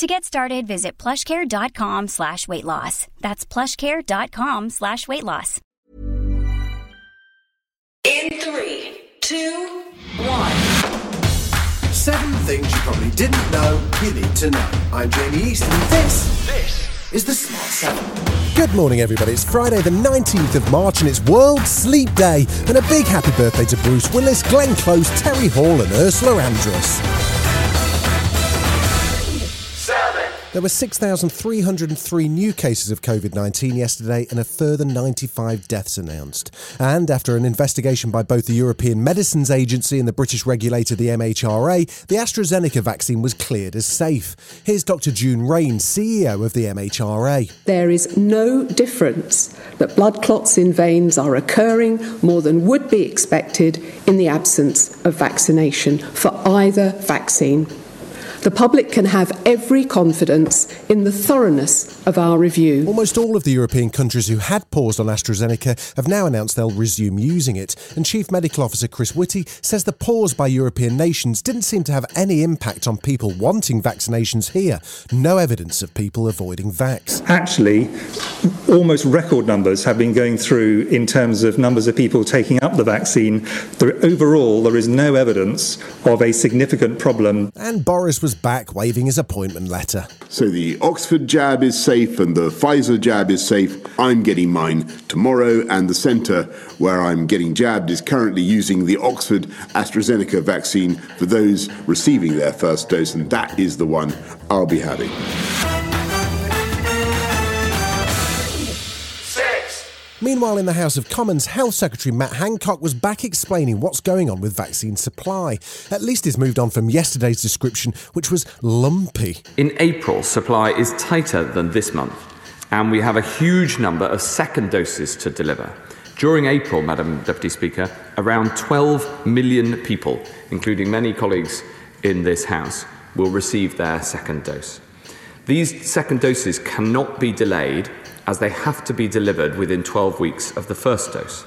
To get started, visit plushcare.com slash weight loss. That's plushcare.com slash weight loss. In three, two, one. Seven things you probably didn't know you need to know. I'm Jamie East, and this, this is the Smart Seven. Good morning, everybody. It's Friday, the 19th of March, and it's World Sleep Day. And a big happy birthday to Bruce Willis, Glenn Close, Terry Hall, and Ursula Andress. There were 6,303 new cases of COVID 19 yesterday and a further 95 deaths announced. And after an investigation by both the European Medicines Agency and the British regulator, the MHRA, the AstraZeneca vaccine was cleared as safe. Here's Dr. June Raine, CEO of the MHRA. There is no difference that blood clots in veins are occurring more than would be expected in the absence of vaccination for either vaccine. The public can have every confidence in the thoroughness of our review. Almost all of the European countries who had paused on AstraZeneca have now announced they'll resume using it. And Chief Medical Officer Chris Whitty says the pause by European nations didn't seem to have any impact on people wanting vaccinations here. No evidence of people avoiding vax. Actually, almost record numbers have been going through in terms of numbers of people taking up the vaccine. overall, there is no evidence of a significant problem. And Boris was was back waving his appointment letter. So the Oxford jab is safe and the Pfizer jab is safe. I'm getting mine tomorrow, and the centre where I'm getting jabbed is currently using the Oxford AstraZeneca vaccine for those receiving their first dose, and that is the one I'll be having. Meanwhile, in the House of Commons, Health Secretary Matt Hancock was back explaining what's going on with vaccine supply. At least he's moved on from yesterday's description, which was lumpy. In April, supply is tighter than this month, and we have a huge number of second doses to deliver. During April, Madam Deputy Speaker, around 12 million people, including many colleagues in this House, will receive their second dose. These second doses cannot be delayed as they have to be delivered within 12 weeks of the first dose.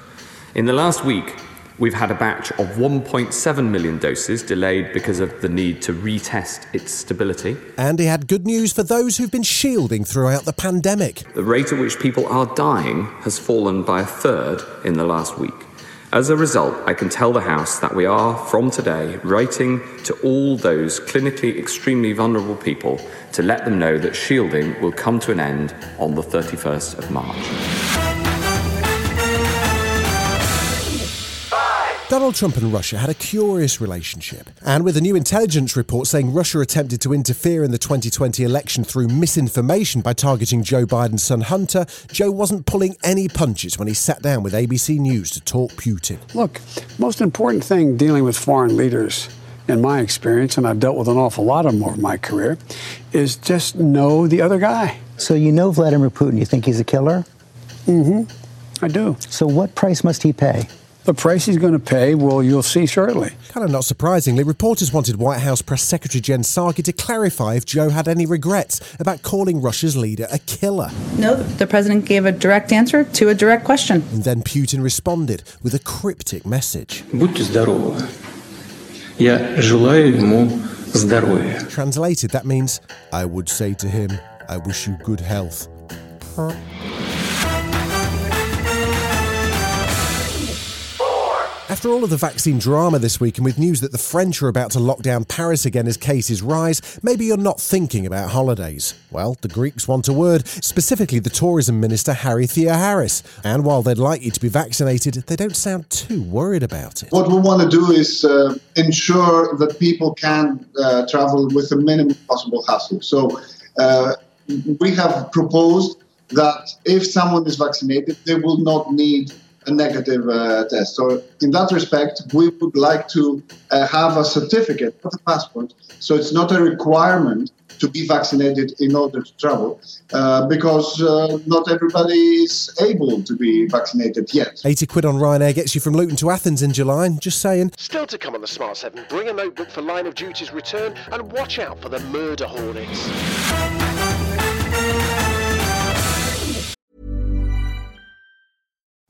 In the last week, we've had a batch of 1.7 million doses delayed because of the need to retest its stability. And he had good news for those who've been shielding throughout the pandemic. The rate at which people are dying has fallen by a third in the last week. As a result, I can tell the House that we are, from today, writing to all those clinically extremely vulnerable people to let them know that shielding will come to an end on the 31st of March. Donald Trump and Russia had a curious relationship. And with a new intelligence report saying Russia attempted to interfere in the 2020 election through misinformation by targeting Joe Biden's son Hunter, Joe wasn't pulling any punches when he sat down with ABC News to talk Putin. Look, most important thing dealing with foreign leaders in my experience, and I've dealt with an awful lot of them over my career, is just know the other guy. So you know Vladimir Putin. You think he's a killer? Mm-hmm. I do. So what price must he pay? The price he's going to pay, well, you'll see shortly. Kind of not surprisingly, reporters wanted White House Press Secretary Jen Psaki to clarify if Joe had any regrets about calling Russia's leader a killer. No, the president gave a direct answer to a direct question. And then Putin responded with a cryptic message. Будьте здоровы. Я желаю ему здоровья. Translated, that means, I would say to him, I wish you good health. After all of the vaccine drama this week, and with news that the French are about to lock down Paris again as cases rise, maybe you're not thinking about holidays. Well, the Greeks want a word, specifically the tourism minister Harry Theoharis. And while they'd like you to be vaccinated, they don't sound too worried about it. What we want to do is uh, ensure that people can uh, travel with the minimum possible hassle. So uh, we have proposed that if someone is vaccinated, they will not need a negative uh, test. So, in that respect, we would like to uh, have a certificate, not a passport. So, it's not a requirement to be vaccinated in order to travel uh, because uh, not everybody is able to be vaccinated yet. 80 quid on Ryanair gets you from Luton to Athens in July. Just saying. Still to come on the Smart 7, bring a notebook for Line of Duty's return and watch out for the murder hornets.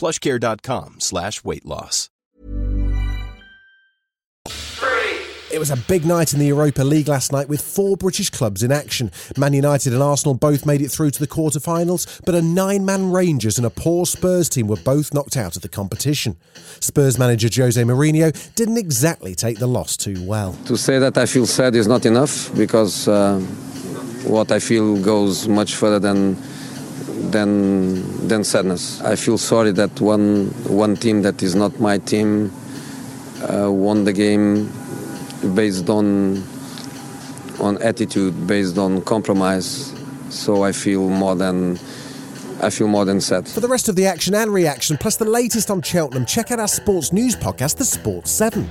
plushcare.com slash weight loss. It was a big night in the Europa League last night with four British clubs in action. Man United and Arsenal both made it through to the quarter-finals, but a nine-man Rangers and a poor Spurs team were both knocked out of the competition. Spurs manager Jose Mourinho didn't exactly take the loss too well. To say that I feel sad is not enough because uh, what I feel goes much further than than than sadness. I feel sorry that one one team that is not my team uh, won the game based on on attitude, based on compromise. So I feel more than I feel more than sad. For the rest of the action and reaction, plus the latest on Cheltenham, check out our sports news podcast, The Sports 7.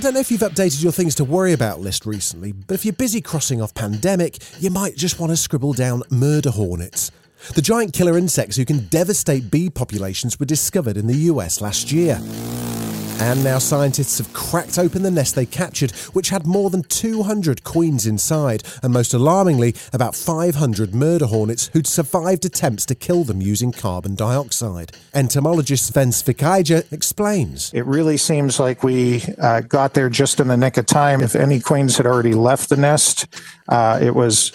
I don't know if you've updated your things to worry about list recently, but if you're busy crossing off pandemic, you might just want to scribble down murder hornets. The giant killer insects who can devastate bee populations were discovered in the US last year. And now scientists have cracked open the nest they captured, which had more than 200 queens inside, and most alarmingly, about 500 murder hornets who'd survived attempts to kill them using carbon dioxide. Entomologist Sven Spichiger explains. It really seems like we uh, got there just in the nick of time. If any queens had already left the nest, uh, it was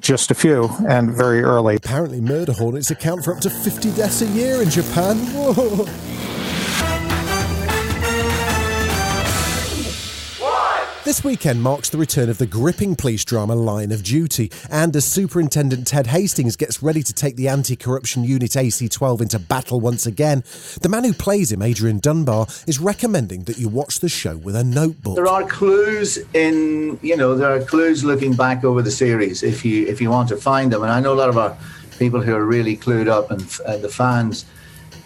just a few and very early. Apparently, murder hornets account for up to 50 deaths a year in Japan. Whoa. This weekend marks the return of the gripping police drama Line of Duty, and as Superintendent Ted Hastings gets ready to take the anti corruption unit AC12 into battle once again, the man who plays him, Adrian Dunbar, is recommending that you watch the show with a notebook. There are clues in, you know, there are clues looking back over the series if you if you want to find them. And I know a lot of our people who are really clued up and, and the fans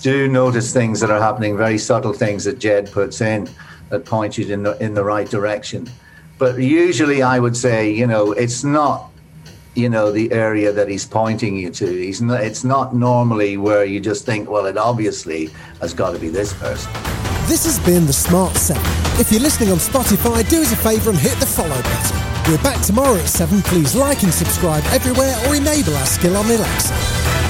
do notice things that are happening, very subtle things that Jed puts in that point you in the in the right direction. But usually, I would say, you know, it's not, you know, the area that he's pointing you to. He's not. It's not normally where you just think, well, it obviously has got to be this person. This has been the Smart 7. If you're listening on Spotify, do us a favour and hit the follow button. We're back tomorrow at 7. Please like and subscribe everywhere or enable our skill on Alexa.